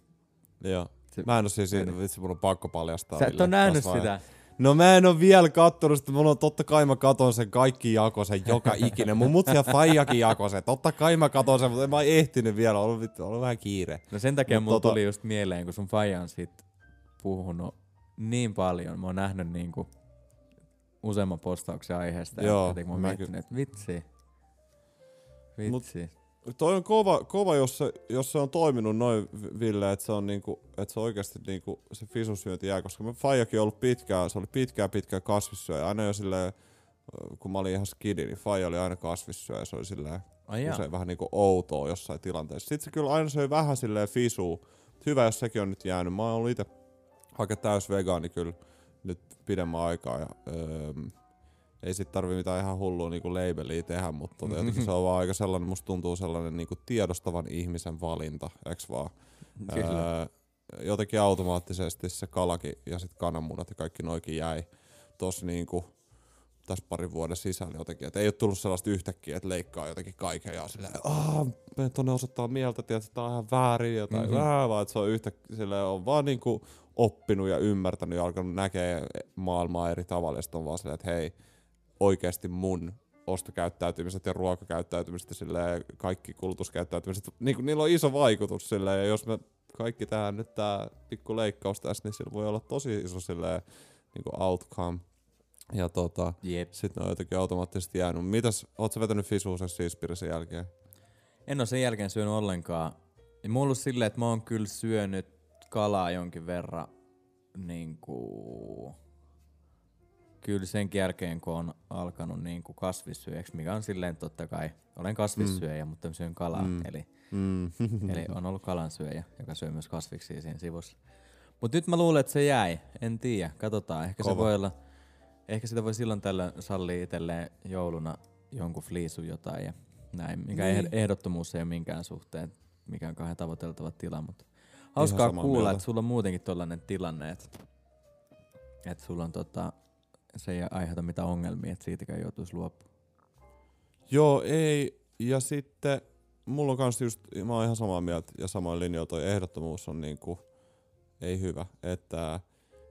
Joo. Se- Mä en oo siis, vitsi mun on pakko paljastaa. Sä et ole nähnyt sitä. No mä en oo vielä kattonut sitä, mulla on totta kai mä katon sen kaikki jakosen joka ikinen. Mun mutsi ja faijakin jakosen, totta kai mä katon sen, mutta en mä ehtinyt vielä, on ollut, ollut vähän kiire. No sen takia Mut mulla tota- tuli just mieleen, kun sun faija on siitä puhunut niin paljon. Mä oon nähnyt niinku useamman postauksen aiheesta. Joo, ja mä oon mäkin. miettinyt, että vitsi. Vitsi. Toi on kova, kova jos, se, jos se on toiminut noin Ville, että se on niinku, että se oikeasti niinku se fisusyönti jää, koska mä faijakin on ollut pitkään, se oli pitkään pitkään kasvissyöjä. Aina jo silleen, kun mä olin ihan skidi, niin faija oli aina kasvissyöjä, se oli silleen Ai jaa. usein vähän niinku outoa jossain tilanteessa. Sitten se kyllä aina söi vähän silleen fisuu. Hyvä, jos sekin on nyt jäänyt. Mä oon ollut itse aika täys vegaani kyllä nyt pidemmän aikaa. Ja, öö, ei sit tarvi mitään ihan hullua niinku labelia tehdä, mutta tota, jotenkin se on vaan aika sellainen, musta tuntuu sellainen niinku tiedostavan ihmisen valinta, eks vaan? Kyllä. Öö, jotenkin automaattisesti se kalakin ja sit kananmunat ja kaikki noikin jäi tossa niinku tässä parin vuoden sisällä jotenkin. Et ei ole tullut sellaista yhtäkkiä, että leikkaa jotenkin kaiken ja silleen, aah, mene tonne osoittaa mieltä, että tää on ihan väärin Mhm. mm-hmm. vähän, vaan että se on yhtäkkiä, silleen, on vaan niinku oppinut ja ymmärtänyt ja alkanut näkee maailmaa eri tavalla ja sit on vaan silleen, että hei, oikeasti mun ostokäyttäytymiset ja ruokakäyttäytymiset ja silleen, kaikki kulutuskäyttäytymiset, niin kuin, niillä on iso vaikutus silleen, ja jos me kaikki tähän nyt tää pikku leikkaus tässä, niin sillä voi olla tosi iso silleen, niin kuin outcome. Ja tota, Jep. sitten ne on jotenkin automaattisesti jäänyt. Mitäs, oot sä vetänyt fisuusen siispirisen jälkeen? En ole sen jälkeen syönyt ollenkaan. Ja mulla on ollut silleen, että mä oon kyllä syönyt kalaa jonkin verran niinku... Kyllä sen jälkeen, kun on alkanut niinku kasvissyöjäksi, mikä on silleen totta kai, olen kasvissyöjä, mm. mutta syön kalaa, Mm. eli, Mm. eli on ollut kalansyöjä, joka syö myös kasviksia siinä sivussa. Mutta nyt mä luulen, että se jäi, en tiedä, katsotaan, ehkä Kova. se voi olla, ehkä sitä voi silloin tällöin sallia itselleen jouluna jonkun fliisun jotain ja näin, mikä Niin. niin. ehdottomuus ei ole minkään suhteen, mikä on kahden tavoiteltava tila, mutta hauskaa kuulla, mieltä. että sulla on muutenkin tollanen tilanne, että, että sulla on tota, se ei aiheuta mitään ongelmia, että siitäkään joutuisi luopumaan. Joo, ei. Ja sitten mulla on kans just, mä oon ihan samaa mieltä ja samoin linjoilla toi ehdottomuus on niinku, ei hyvä. Että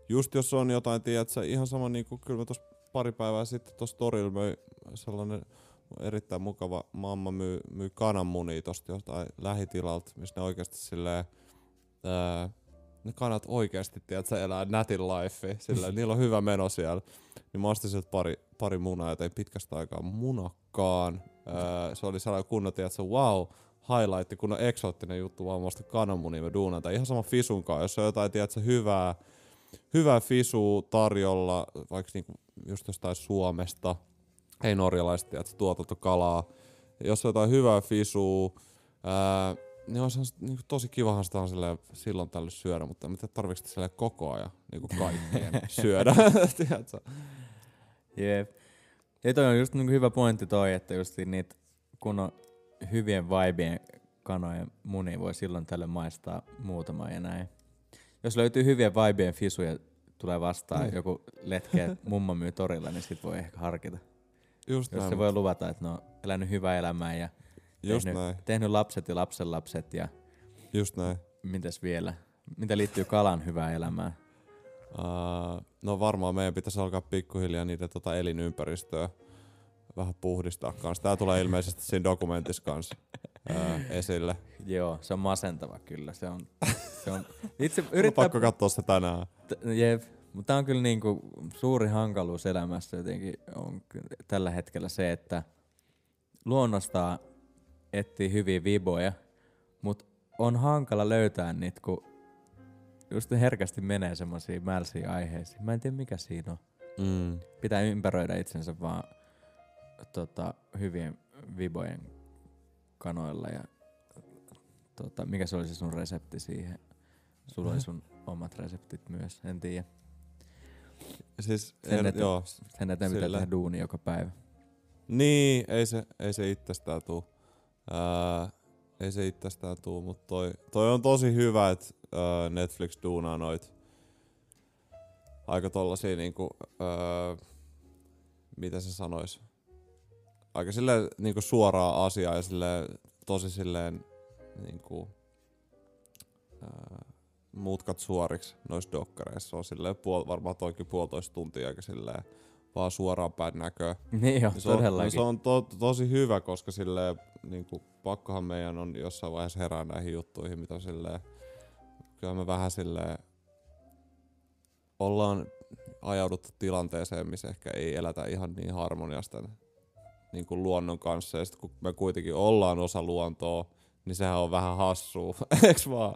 just jos on jotain, tiedätkö, ihan sama niinku, kyllä mä tossa pari päivää sitten tossa torilla möi sellainen erittäin mukava mamma myy, myy kananmunia tosta jostain lähitilalta, missä ne oikeasti silleen, ää, ne kanat oikeasti, tiedätkö, elää nätin life, silleen, niillä on hyvä meno siellä. Niin mä ostin sieltä pari, pari munaa ja tein pitkästä aikaa munakkaan. Öö, se oli sellainen kunnon, tiedätkö, wow, highlight, kun on eksoottinen juttu, vaan mä ostin kananmunia duunan. Tai ihan sama fisunkaan, jos on jotain, tiedätkö, hyvää, hyvää fisu tarjolla, vaikka niinku just jostain Suomesta, ei norjalaista, tiedätkö, tuotantokalaa. Jos on jotain hyvää fisua, ää, niin on se niin tosi kivahan sitä on silleen, silloin tällöin syödä, mutta mitä tarvitse sitä silleen koko ajan niin kaikkien syödä, tiedätkö? Jep. Ja toi on just niinku hyvä pointti toi, että just niitä kun on hyvien vibien kanojen munia voi silloin tälle maistaa muutama ja näin. Jos löytyy hyviä vibien fisuja tulee vastaan Niin. joku letkeä mummo myy torilla, niin sit voi ehkä harkita. Just Jos näin. se voi luvata, että ne on elänyt hyvää elämää ja Just tehnyt, näin, tehnyt lapset ja lapsenlapset ja just näin. mitäs vielä? Mitä liittyy kalan hyvään elämään? Uh, no varmaan meidän pitäisi alkaa pikkuhiljaa niiden tota elinympäristöä vähän puhdistaa kanssa. Tää tulee ilmeisesti siinä dokumentissa kanssa uh, esille. Joo, se on masentava kyllä. Se on, se on itse Yrittää... yrittää pakko katsoa se tänään. T- Jep, mutta tämä on kyllä niinku suuri hankaluus elämässä jotenkin on tällä hetkellä se, että luonnostaan etsii hyviä viboja, mutta on hankala löytää niitä, kun just herkästi menee semmoisiin mälsiin aiheisiin. Mä en tiedä mikä siinä on. Mm. Pitää ympäröidä itsensä vaan tota, hyvien vibojen kanoilla ja tota, mikä se olisi sun resepti siihen? Sulla oli sun omat reseptit myös, en tiedä. Siis, Sen er, eteen- joo. Sen eteen pitää tehdä duuni joka päivä. Niin, ei se, ei se itsestään tuu. Ää, ei se itsestään tuu, mutta toi, toi on tosi hyvä, että Netflix duunaa noit aika tollasia niinku, ää, mitä se sanois, aika silleen niinku suoraa asiaa ja silleen tosi silleen niinku, ää, mutkat suoriksi noissa dokkareissa. On silleen puol, varmaan toikin puolitoista tuntia aika silleen vaan suoraan päin näköä. Niin jo, Niin se on, todellakin. no se on to, tosi hyvä, koska sille niinku, pakkohan meidän on jossain vaiheessa herää näihin juttuihin, mitä silleen, kyllä me vähän silleen ollaan ajauduttu tilanteeseen, missä ehkä ei elätä ihan niin harmoniasta niin kuin luonnon kanssa. Ja sit kun me kuitenkin ollaan osa luontoa, niin sehän on vähän hassua, eiks vaan?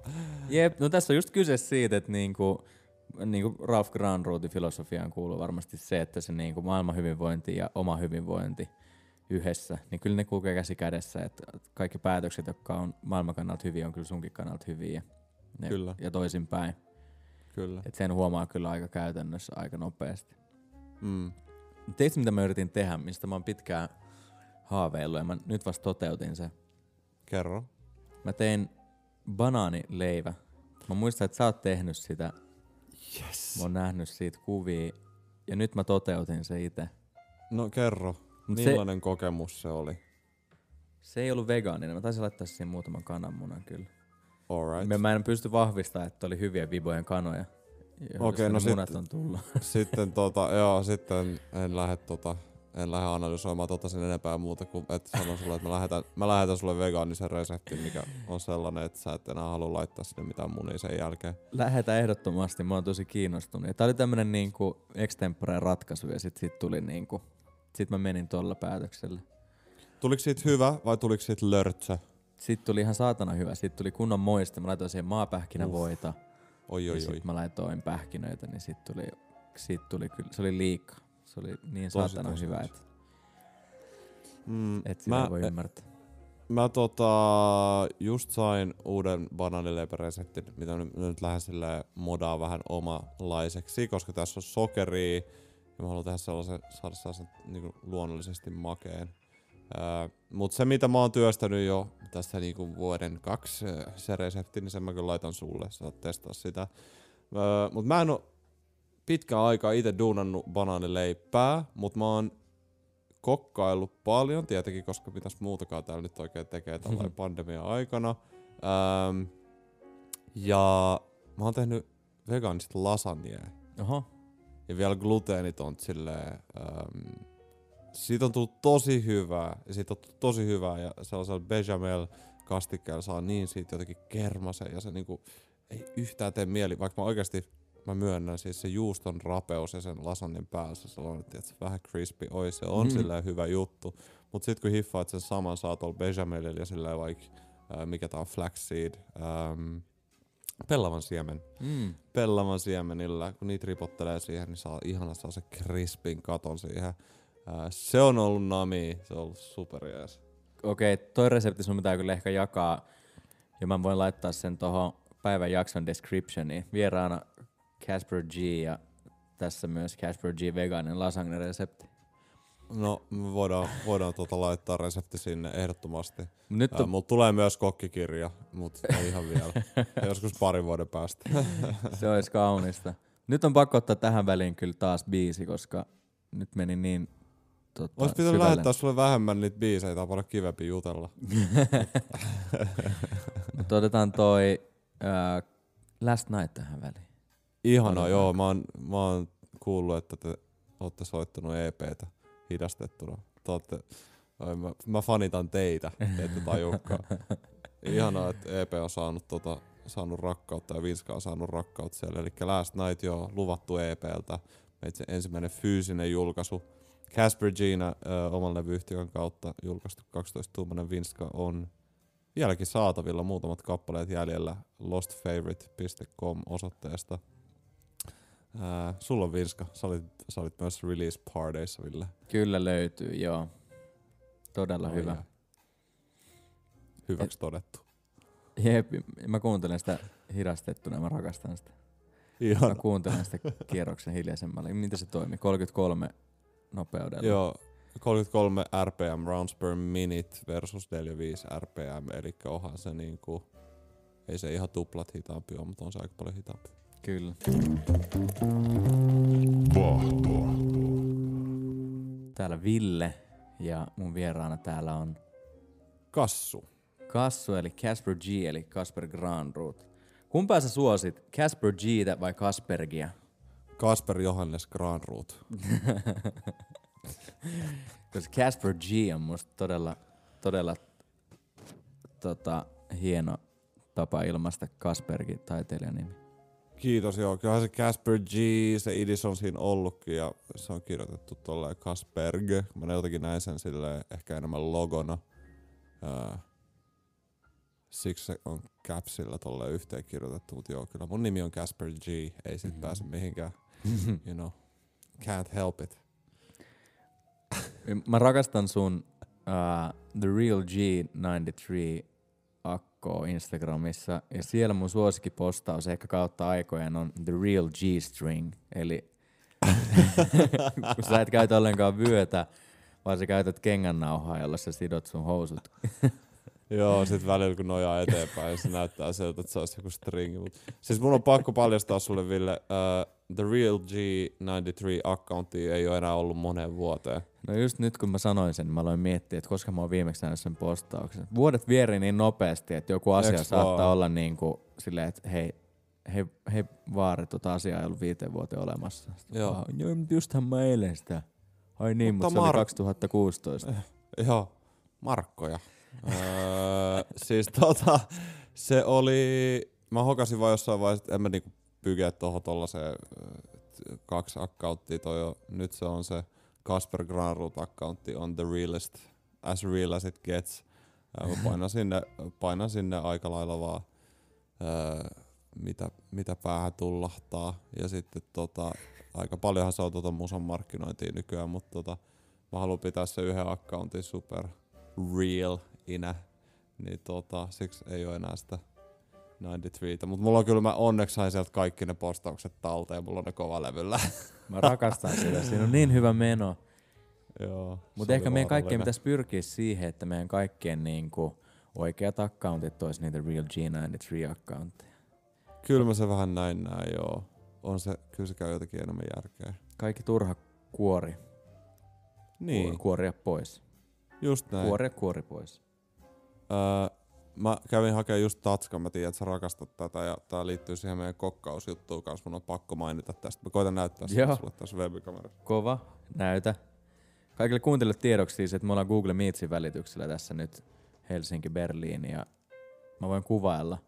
Jep, no tässä on just kyse siitä, että niinku, niinku Ralph Granrootin filosofiaan kuuluu varmasti se, että se niinku maailman hyvinvointi ja oma hyvinvointi yhdessä, niin kyllä ne kulkee käsi kädessä, että kaikki päätökset, jotka on maailman kannalta hyviä, on kyllä sunkin kannalta hyviä. Ne, Kyllä. Ja toisinpäin. Kyllä. Et sen huomaa kyllä aika käytännössä aika nopeasti. Mm. Tiedätkö mitä mä yritin tehdä, mistä mä oon pitkään haaveillut ja mä nyt vasta toteutin se. Kerro. Mä tein banaanileivä. Mä muistan, että sä oot tehnyt sitä. Yes. Mä oon nähnyt siitä kuvia. Ja nyt mä toteutin se itse. No kerro. Mut se, Millainen kokemus se oli? se ei ollut vegaaninen. Mä taisin laittaa siihen muutaman kananmunan kyllä. Alright. Mä, mä en pysty vahvistamaan, että oli hyviä vibojen kanoja. Okei, joista no ne munat sit- on tullut. sitten tota, joo, sitten en lähde tota en lähde analysoimaan tota sen enempää muuta kuin, että sanon sulle, että mä lähetän, mä lähetän sulle vegaanisen reseptin, mikä on sellainen, että sä et enää halua laittaa sinne mitään munia sen jälkeen. Lähetä ehdottomasti, mä oon tosi kiinnostunut. Ja tää oli tämmönen niinku extempore ratkaisu ja sit sit tuli niinku, sit mä menin tuolla päätöksellä. Tuliko siitä hyvä vai tuliko siitä lörtsä? Sitten tuli ihan saatana hyvä. Sitten tuli kunnon moiste. Mä laitoin siihen maapähkinävoita. Oi ja oi oi. sitten mä laitoin pähkinöitä, niin sitten tuli, sit tuli kyllä, se oli liikaa. Se oli niin saatana hyvä, että Mm, et sitä mä, voi ymmärtää. mä tota, just sain uuden banaanileipäreseptin, mitä nyt, nyt lähden silleen modaa vähän omalaiseksi, koska tässä on sokeria ja mä haluan tehdä sellaisen, saada sellaisen niin luonnollisesti makeen. Öö, Mutta se mitä mä oon työstänyt jo tässä niinku vuoden kaksi se resepti, niin sen mä kyllä laitan sulle, saat testaa sitä. Öö, Mutta mä en oo pitkään aikaa itse duunannut banaanileipää, mutta mä oon kokkaillut paljon, tietenkin, koska mitäs muutakaan täällä nyt oikein tekee tällainen pandemia aikana. Öm, ja mä oon tehnyt vegaanista lasagnea. Oho, Ja vielä gluteenitonta silleen. Öm, siitä on tullut tosi hyvää. Ja siitä on tullut tosi hyvää. Ja sellaisella bechamel kastikkeella saa niin siitä jotenkin kermasen. Ja se niinku ei yhtään tee mieli. Vaikka mä oikeasti mä myönnän siis se juuston rapeus ja sen lasagnen päässä sellainen, että se vähän crispy oi, se on Mm. silleen hyvä juttu. Mut sit kun hiffaat sen saman saa tuolla bechamelilla ja silleen vaikka, ää, mikä tää on, flaxseed, äm, pellavan siemen mm. pellavan siemenillä, kun niitä ripottelee siihen, niin saa ihana saa se crispin katon siihen. Ää, se on ollut nami, se on ollut superjees. okei, toi resepti sun pitää kyllä ehkä jakaa. Ja mä voin laittaa sen tohon päivän jakson descriptioniin. Vieraana Casper G ja tässä myös Casper G vegaaninen lasagne resepti. No, me voidaan, voidaan tuota laittaa resepti sinne ehdottomasti. Nyt Ää, on, Mulla tulee myös kokkikirja, mutta ei ihan vielä. Joskus parin vuoden päästä. se olisi kaunista. Nyt on pakko ottaa tähän väliin kyllä taas biisi, koska nyt meni niin tota, Ois pitänyt syvälle. lähettää sulle vähemmän niitä biisejä, tai paljon kivempi jutella. Mutta otetaan toi äh, Last Night tähän väliin. Ihana, Paljon joo. Mä oon, mä oon kuullut, että te ootte soittanut EPtä hidastettuna. Te ai, mä, mä fanitan teitä, te ette tajukaan. Ihanaa, että EP on saanut, tota, saanut rakkautta ja Vinska on saanut rakkautta siellä. Eli Last Night joo, luvattu EPltä. Meitä ensimmäinen fyysinen julkaisu. Casper Gina ö, oman levyyhtiön kautta julkaistu 12-tuumainen Vinska on vieläkin saatavilla muutamat kappaleet jäljellä lostfavorite.com osoitteesta. Ää, sulla on Vinska, sä olit, sä olit myös release partyissa, Ville. Kyllä löytyy, joo. Todella Ai hyvä. ai. Hyväksi todettu. Jep, mä kuuntelen sitä hidastettuna, mä rakastan sitä. Mä Ihana. kuuntelen sitä kierroksen hiljaisemmalla. Miten se toimii? 33 nopeudella. Joo, 33 RPM rounds per minute versus 45 RPM, eli onhan se niinku, ei se ihan tuplat hitaampi ole, mutta on se aika paljon hitaampi. Kyllä. Vahtoa. Täällä Ville ja mun vieraana täällä on Kassu. Kassu eli Casper G eli Kasper Granroot. Kumpaa sä suosit, Casper Gtä vai Kaspergia? Kasper Johannes Granroot. Koska Casper G on musta todella, todella tota, hieno tapa ilmaista Kaspergin taiteilijan nimi. Kiitos, joo. Kyllähän se Casper G, se idis on siinä ollutkin ja se on kirjoitettu tolleen Kasperg. Mä jotenkin näin sen silleen ehkä enemmän logona. Ää, siksi se on capsilla tolleen yhteen kirjoitettu, mutta joo, kyllä mun nimi on Casper G, ei sit Mhm. pääse mihinkään, you know, can't help it. Mä rakastan sun uh, The Real G93 akkoa Instagramissa ja siellä mun suosikkipostaus ehkä kautta aikojen on The Real G-String eli kun sä et käytä ollenkaan vyötä, vaan sä käytät kengännauhaa, jolla sä sidot sun housut. Joo, sit välillä kun nojaa eteenpäin, se näyttää siltä, että se olisi joku stringi. Mut. Siis mun on pakko paljastaa sulle, Ville, uh, The Real G93 accountti ei ole enää ollut moneen vuoteen. No just nyt kun mä sanoin sen, mä aloin miettiä, että koska mä oon viimeksi nähnyt sen postauksen. Vuodet vieri niin nopeasti, että joku asia Eks saattaa vaan? olla niin kuin silleen, että hei, hei, hei vaari, tota asiaa ei ollut viiteen vuoteen olemassa. Sitten Joo. vaan, Joo, mutta justhan mä eilen sitä Ai niin, mutta, Mutta se oli Mar- 2016. Joo, markkoja. öö, siis tota, se oli, mä hokasin vaan jossain vaiheessa, että en mä niinku pykeä tohon tollaseen kaksi accounttia toi jo. Nyt se on se Kasper Granroot accountti on the realest, as real as it gets. Öö, mä painan sinne, painan sinne aika lailla vaan öö, mitä, mitä päähän tullahtaa. Ja sitten tota, aika paljonhan se on tota musan markkinointia nykyään, mutta tota, mä haluan pitää se yhden accountin super real inä, niin tota, siksi ei ole enää sitä 93. Mutta mulla on kyllä, mä onneksi sain sieltä kaikki ne postaukset talteen, mulla on ne kova levyllä. Mä rakastan sitä. Siinä on niin hyvä meno. Joo. Mutta ehkä meidän kaikkien pitäisi pyrkiä siihen, että meidän kaikkien niinku oikeat accountit olisi niitä Real G93 accountteja. Kyllä mä se vähän näin näin, joo. On se, kyllä se käy jotenkin enemmän järkeä. Kaikki turha kuori. Niin, Kuor- Kuoria pois. just näin. Kuoria kuori pois. Öö, mä kävin hakemaan just Tatskan, mä tiedän, että sä rakastat tätä ja tää liittyy siihen meidän kokkausjuttuun kanssa, mun on pakko mainita tästä. Mä koitan näyttää sitä sulle tässä webikamerassa. Kova. Näytä. Kaikille kuuntelijoille tiedoksi siis, että me ollaan Google Meetsin välityksellä tässä nyt Helsinki-Berliin ja mä voin kuvailla,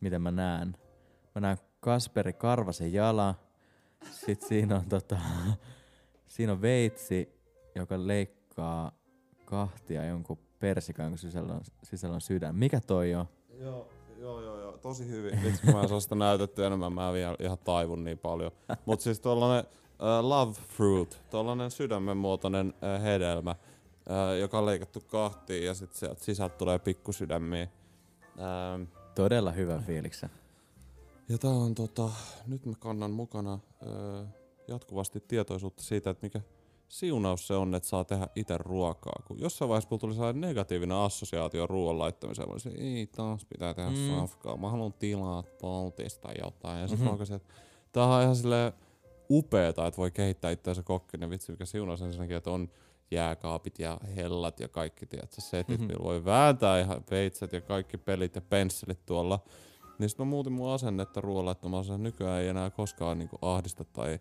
miten mä näen. Mä näen Kasperi Karvasen jala, sit siinä on tota, siinä on veitsi, joka leikkaa kahtia jonkun persikan, jonka sisällä on, sisällä on sydän. Mikä toi on? Joo, joo, joo, joo. tosi hyvin. Kun mä en saa sitä näytetty enemmän, mä vielä ihan taivun niin paljon. Mut siis tollanen uh, love fruit, tollanen sydämen muotoinen uh, hedelmä, uh, joka on leikattu kahtiin ja sit sieltä sisältä tulee pikkusydämiä. Um, Todella hyvä fiiliksen. ja tää on tota, nyt mä kannan mukana uh, jatkuvasti tietoisuutta siitä, että mikä siunaus se on, että saa tehdä itse ruokaa. Kun jossain vaiheessa mulla tuli sellainen negatiivinen assosiaatio ruoan laittamiseen. Mä olisin, ei taas pitää tehdä Mm. safkaa. Mä haluan tilaa poltista jotain. Ja sitten Mhm. mm-hmm. mä että tää on ihan silleen upeeta, että voi kehittää itseänsä kokkinen. Vitsi, mikä siunaus ensinnäkin, että on jääkaapit ja hellat ja kaikki, tiedätkö, setit, Mhm. mm-hmm. millä voi vääntää ihan veitset ja kaikki pelit ja pensselit tuolla. Niin sit mä muutin mun asennetta ruoanlaittomaan, nykyään ei enää koskaan niinku ahdista tai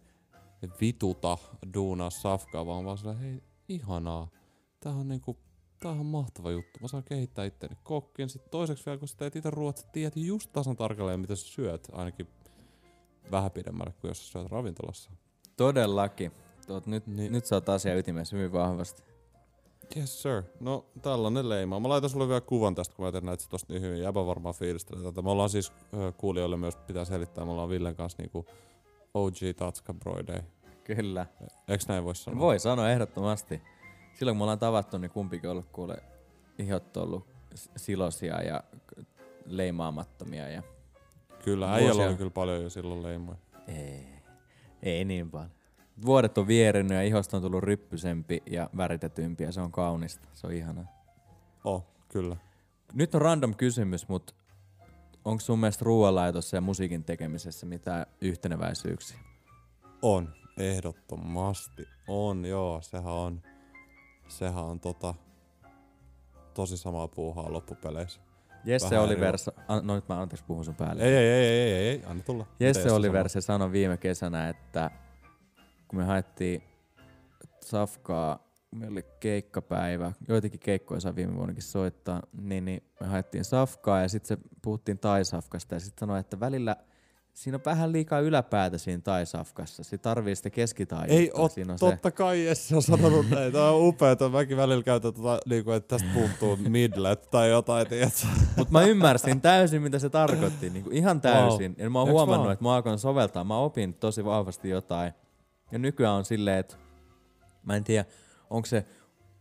vituta duunaa safkaa, vaan vaan sillä, hei, ihanaa. Tää on niinku, tää on mahtava juttu. Mä saan kehittää itteni kokkiin. Sitten toiseksi vielä, kun sä teet itse ruoat, sä tiedät just tasan tarkalleen, mitä sä syöt, ainakin vähän pidemmälle kuin jos sä syöt ravintolassa. Todellakin. Tuot, nyt, Niin. nyt sä oot asia ytimessä hyvin vahvasti. Yes sir. No tällainen leima. Mä laitan sulle vielä kuvan tästä, kun mä teen näitä tosta niin hyvin. Jäbä varmaan fiilistelee tätä. Me ollaan siis kuulijoille myös pitää selittää. Me ollaan Villen kanssa niinku OG Tatska Broidei. Kyllä. Eiks näin voi sanoa? Voi sanoa ehdottomasti. Silloin kun me ollaan tavattu, niin kumpikin on ollut kuule ihot ollut silosia ja leimaamattomia. Ja... Kyllä, äijällä oli kyllä paljon jo silloin leimoja. Ei, ei niin paljon. Vuodet on vierinyt ja ihosta on tullut ryppysempi ja väritetympi ja se on kaunista. Se on ihanaa. Oh, kyllä. Nyt on random kysymys, mutta onko sun mielestä ruoanlaitossa ja musiikin tekemisessä mitään yhteneväisyyksiä? On, ehdottomasti. On, joo, sehän on, sehän on tota, tosi samaa puuhaa loppupeleissä. Jesse Vähän Oliver, eri- sa- an, no nyt mä anteeksi puhun sun päälle. Ei, ei, ei, ei, ei, ei, anna tulla. Jesse Jesse Oliver sanoo? se sanoi viime kesänä, että kun me haettiin Safkaa, meillä oli keikkapäivä, joitakin keikkoja saa viime vuonnakin soittaa, niin, niin me haettiin Safkaa ja sitten se puhuttiin Tai-Safkasta ja sitten sanoi, että välillä siinä on vähän liikaa yläpäätä siinä Tai-Safkassa. Se tarvii sitä keskitaajuutta. Ei oo siinä on totta kai Jesse on sanonut näin. Tää on upeeta. Mäkin välillä käytän tota, niinku, että tästä puuttuu midlet tai jotain, tiedätkö? Mutta mä ymmärsin täysin, mitä se tarkoitti. Niinku ihan täysin. Ja mä oon Eiks huomannut, vaan? että mä alkoin soveltaa. Mä opin tosi vahvasti jotain. Ja nykyään on silleen, että mä en tiedä, onko se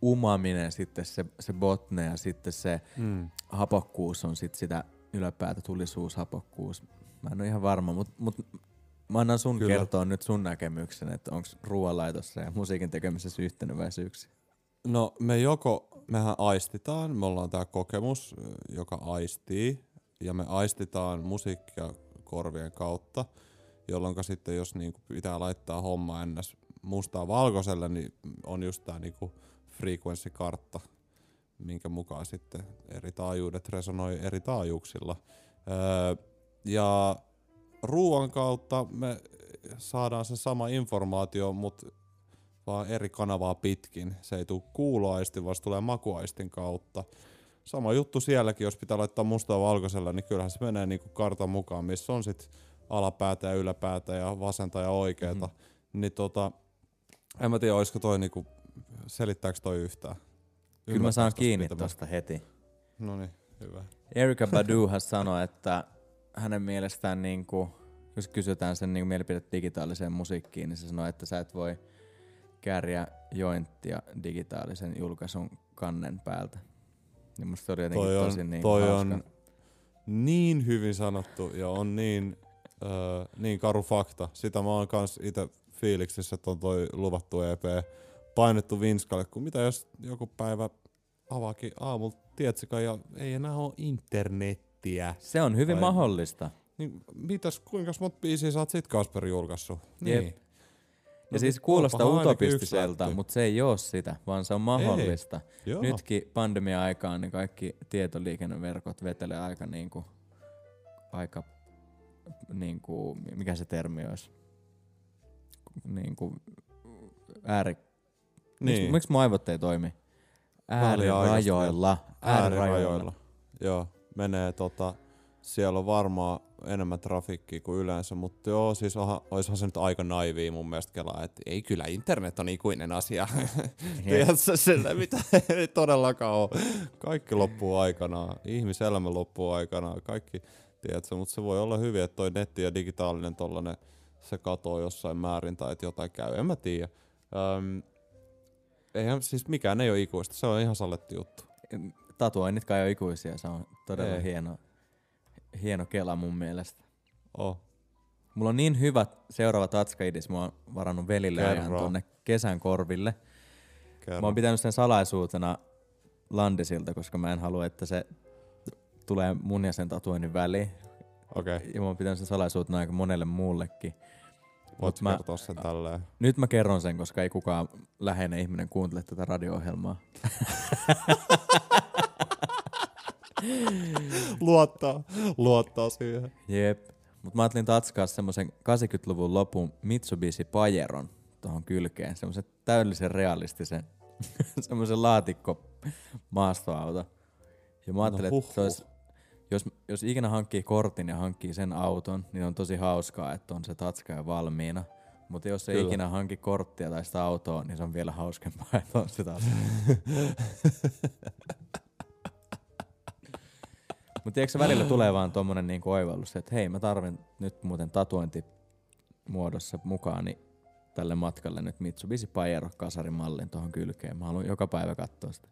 umaminen sitten se, se botne ja sitten se Mm. hapokkuus on sitten sitä yläpäätä, tulisuus, hapokkuus. Mä en ole ihan varma, mutta mut mä annan sun Kyllä. kertoa nyt sun näkemyksen, että onko ruoanlaitossa ja musiikin tekemisessä yhteneväisyyksiä. No me joko, mehän aistitaan, me ollaan tää kokemus, joka aistii, ja me aistitaan musiikkia korvien kautta, jolloin sitten jos niinku pitää laittaa homma ennäs mustaa valkoiselle, niin on just tää niinku frekvenssikartta, minkä mukaan sitten eri taajuudet resonoi eri taajuuksilla. Öö, ja ruoan kautta me saadaan se sama informaatio, mutta vaan eri kanavaa pitkin. Se ei tule kuuloaistin, vaan se tulee makuaistin kautta. Sama juttu sielläkin, jos pitää laittaa mustaa valkoisella, niin kyllähän se menee niinku kartan mukaan, missä on sit alapäätä ja yläpäätä ja vasenta ja oikeeta. Mm-hmm. Niin tota, en mä tiedä, olisiko toi niinku, selittääkö toi yhtään? Kyllä mä saan kiinni mitä mä- tosta heti. No niin, hyvä. Erika Baduhan sanoi, että hänen mielestään niinku, jos kysytään sen niinku mielipidettä digitaaliseen musiikkiin, niin se sanoi, että sä et voi kääriä jointtia digitaalisen julkaisun kannen päältä. Niin musta se oli jotenkin Toi on, tosi niin toi hauska. on niin hyvin sanottu ja on niin, öö, niin karu fakta. Sitä mä oon kans itse fiiliksissä, että on toi luvattu EP painettu Vinskalle, kun mitä jos joku päivä avaakin aamulla, kai, ja ei enää ole internettiä. Se on hyvin Tai- mahdollista. Niin mitäs, kuinka monta biisiä sä oot sit Kasper julkaissut? Jep. Niin. Ja siis kuulostaa utopistiselta, mutta se ei oo sitä, vaan se on mahdollista. Joo. Nytkin pandemia-aikaan niin kaikki tietoliikenneverkot vetelee aika niinku, aika niinku, mikä se termi olisi? Niinku, ääri... Niin. Miksi, miksi mun aivot ei toimi? Äärirajoilla. Äärirajoilla. Joo, menee tota, siellä on varmaan enemmän trafikkia kuin yleensä, mutta joo, siis onhan, oishan se nyt aika naivia mun mielestä kelaa, että ei kyllä internet on ikuinen asia. Tiedätkö sillä, mitä ei todellakaan ole. Kaikki loppuu aikanaan, ihmiselämä loppuu aikanaan, kaikki, tiedätkö, mutta se voi olla hyvin, että toi netti ja digitaalinen tollanen, se katoo jossain määrin tai että jotain käy, en mä tiedä. Öm, eihän, siis mikään ei ole ikuista, se on ihan saletti juttu. Tatuoinnitkaan ei ole ikuisia, se on todella Ei. hieno, hieno kela mun mielestä. Oh. Mulla on niin hyvä seuraava tatskaidis, mä oon varannut velille Kerro. ajan tuonne kesän korville. Kerro. Mä oon pitänyt sen salaisuutena Landisilta, koska mä en halua, että se tulee mun ja sen tatuoinnin väliin. Okei, okay. Ja mä oon pitänyt sen salaisuutena aika monelle muullekin. voit mä- kertoa sen tälleen. Nyt mä kerron sen, koska ei kukaan läheinen ihminen kuuntele tätä radio-ohjelmaa. Luottaa, luottaa siihen. Jep. Mut mä ajattelin tatskaa semmosen 80-luvun lopun Mitsubishi Pajeron tuohon kylkeen. Semmoisen täydellisen realistisen, semmoisen laatikko maastoauto. Ja mä ajattelin, No että se olisi, jos, jos ikinä hankkii kortin ja hankkii sen auton, niin on tosi hauskaa, että on se tatska jo valmiina. Mutta jos ei Kyllä. ikinä hanki korttia tai sitä autoa, niin se on vielä hauskempaa, että on sitä Mutta tiedätkö, välillä tulee vaan tommonen niinku oivallus, että hei, mä tarvin nyt muuten tatuointi muodossa mukaani tälle matkalle nyt Mitsubishi Pajero kasarimallin tuohon kylkeen. Mä haluan joka päivä katsoa sitä.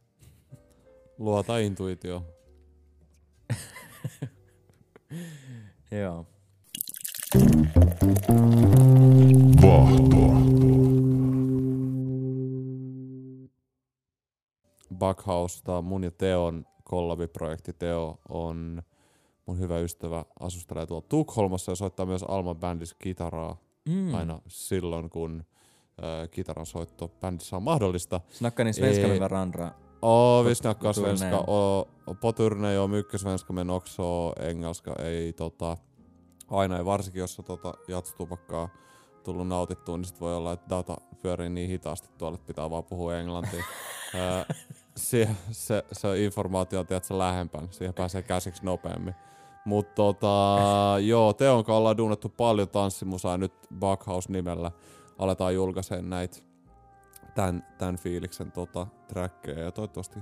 Luota intuitio. Joo. Vahto. Backhouse, on mun ja Teon kollabiprojekti. Teo on mun hyvä ystävä, asustelee tuolla Tukholmassa ja soittaa myös Alman bändissä kitaraa Mm. aina silloin, kun äh, kitaran soitto bändissä on mahdollista. Snackar ni svenska med Oh, På vi snackar svenska och, och på turné och mycket svenska men också engelska. Ei tota, aina ei varsinkin jos on tota, jatsutupakkaa tullut nautittua, niin sit voi olla, että data pyörii niin hitaasti tuolla, että pitää vaan puhua englantia. Ää, se, se, se informaatio on tiedätkö, lähempänä, siihen pääsee käsiksi nopeammin. Mutta tota, joo, Teon kanssa ollaan duunattu paljon tanssimusaa ja nyt Backhouse-nimellä aletaan julkaiseen näitä tämän, tämän fiiliksen tota, trackeja ja toivottavasti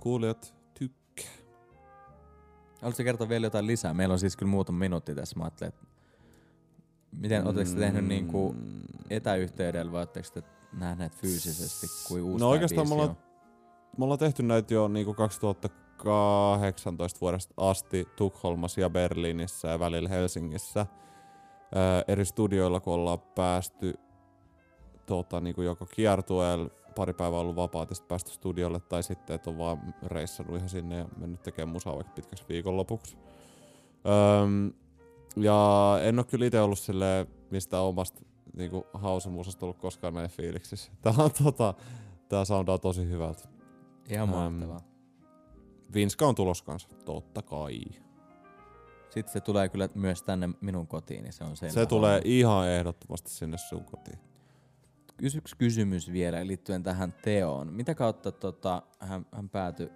kuulijat tykkää. Haluatko kertoa vielä jotain lisää? Meillä on siis kyllä muutama minuutti tässä. Mä ajattelin, että miten, mm. te tehnyt niinku etäyhteydellä vai ootteko te nähneet fyysisesti, kuin uusi No oikeastaan me ollaan-? Me ollaan tehty näitä jo niinku 2018 vuodesta asti Tukholmassa ja Berliinissä ja välillä Helsingissä. Ää, eri studioilla, kun ollaan päästy tota, niinku joko kiertueella, pari päivää ollut vapaata, sitten päästy studiolle, tai sitten, että on vaan reissannut ihan sinne ja mennyt tekemään musaa vaikka pitkäksi viikonlopuksi. Öm, ja en ole kyllä itse ollut silleen mistään omasta niinku, hausamusasta ollut koskaan näin fiiliksissä. Tää on tota, tää soundaa tosi hyvältä. Ihan mahtavaa. Vinska on tulos kanssa, totta kai. Sitten se tulee kyllä myös tänne minun kotiin, niin se on selvä. Se tulee ihan ehdottomasti sinne sun kotiin. Yksi kysymys vielä liittyen tähän teoon. Mitä kautta tota, hän, hän päätyi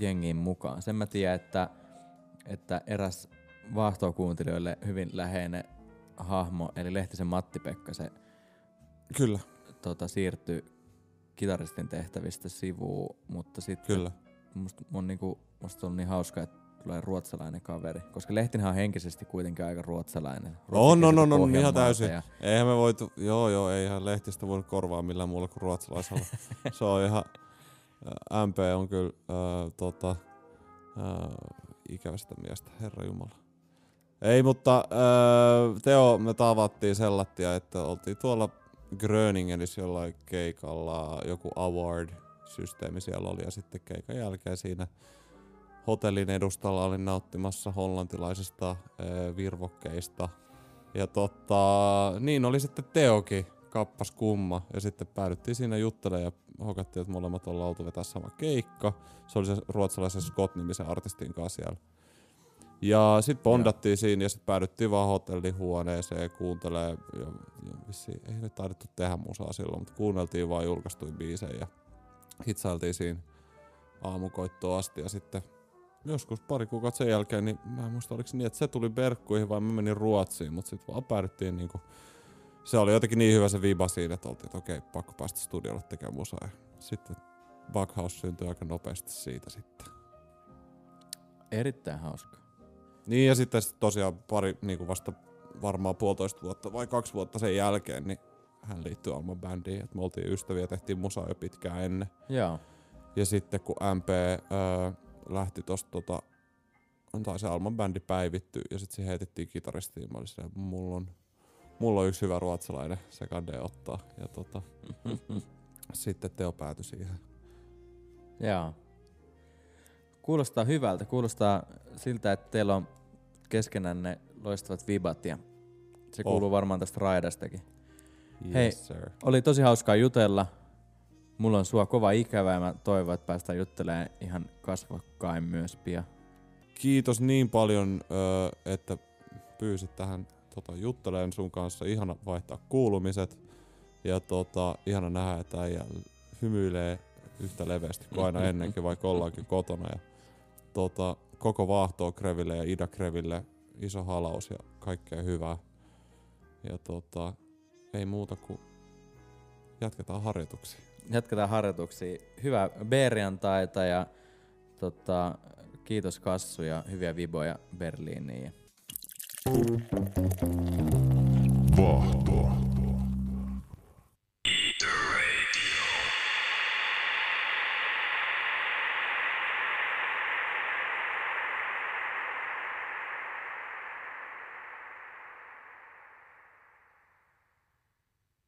jengiin mukaan? Sen mä tiedän, että, että eräs vaahtokuuntelijoille hyvin läheinen hahmo, eli Lehtisen Matti-Pekka, se Kyllä, tota, siirtyi kitaristin tehtävistä sivuun, mutta sitten kyllä. musta on, niinku, musta on niin hauska, että tulee ruotsalainen kaveri, koska Lehtinenhän on henkisesti kuitenkin aika ruotsalainen. On, on, on, on, ihan täysin. Ja, Eihän me voitu, joo joo, eihän lehtistä voinut korvaa millään muulla kuin ruotsalaisella. Se on ihan, MP on kyllä äh, tota, äh, ikävästä miestä, herra Jumala. Ei, mutta äh, Teo me tavattiin sellattia, että oltiin tuolla Gröningenissä jollain keikalla, joku award-systeemi siellä oli ja sitten keikan jälkeen siinä hotellin edustalla olin nauttimassa hollantilaisista äh, virvokkeista. Ja tota, niin oli sitten Teokin, kappas kumma. Ja sitten päädyttiin siinä juttelemaan ja hokattiin, että molemmat ollaan oltu vetää sama keikka. Se oli se ruotsalaisen Scott-nimisen artistin kanssa siellä. Ja sitten bondattiin siinä ja sitten päädyttiin vaan hotellihuoneeseen kuuntelee ja, ja vissiin, ei me taidettu tehdä musaa silloin, mutta kuunneltiin vaan julkaistuin biisejä ja hitsailtiin siinä aamukoittoon asti ja sitten joskus pari kuukautta sen jälkeen, niin mä en muista oliko niin, että se tuli Berkkuihin vai mä menin Ruotsiin, mutta sitten vaan päädyttiin niinku, se oli jotenkin niin hyvä se viba siinä, että oltiin, että okei, pakko päästä studiolle tekemään musaa ja sitten Bughouse syntyi aika nopeasti siitä sitten. erittäin hauska. Niin ja sitten sit tosiaan pari niinku vasta varmaan puolitoista vuotta vai kaksi vuotta sen jälkeen, niin hän liittyi Alman bändiin, että me oltiin ystäviä, tehtiin musaa jo pitkään ennen. Joo. Ja sitten kun MP öö, lähti tosta tota, tai se Alman bändi päivitty ja sitten se heitettiin kitaristiin. Mä olin silleen, mulla on, mulla on yksi hyvä ruotsalainen, se kande ottaa. Ja tota, sitten Teo päätyi siihen. Joo. Kuulostaa hyvältä. Kuulostaa siltä, että teillä on keskenään ne loistavat vibat ja se Oh. kuuluu varmaan tästä raidastakin. Yes, Hei. sir. Oli tosi hauskaa jutella. Mulla on sua kova ikävä ja mä toivon, että päästään juttelemaan ihan kasvokkain myös pian. Kiitos niin paljon, että pyysit tähän tota, jutteleen sun kanssa. Ihana vaihtaa kuulumiset. Ja tota, ihana nähdä, että äijä hymyilee yhtä leveästi kuin aina ennenkin, vaikka ollaankin kotona. Ja, tota, koko vaahtoa Kreville ja Ida Kreville iso halaus ja kaikkea hyvää. Ja tota, ei muuta kuin jatketaan harjoituksia. Jatketaan harjoituksia. Hyvää perjantaita ja tota, kiitos Kassu ja hyviä viboja Berliiniin. Vahto.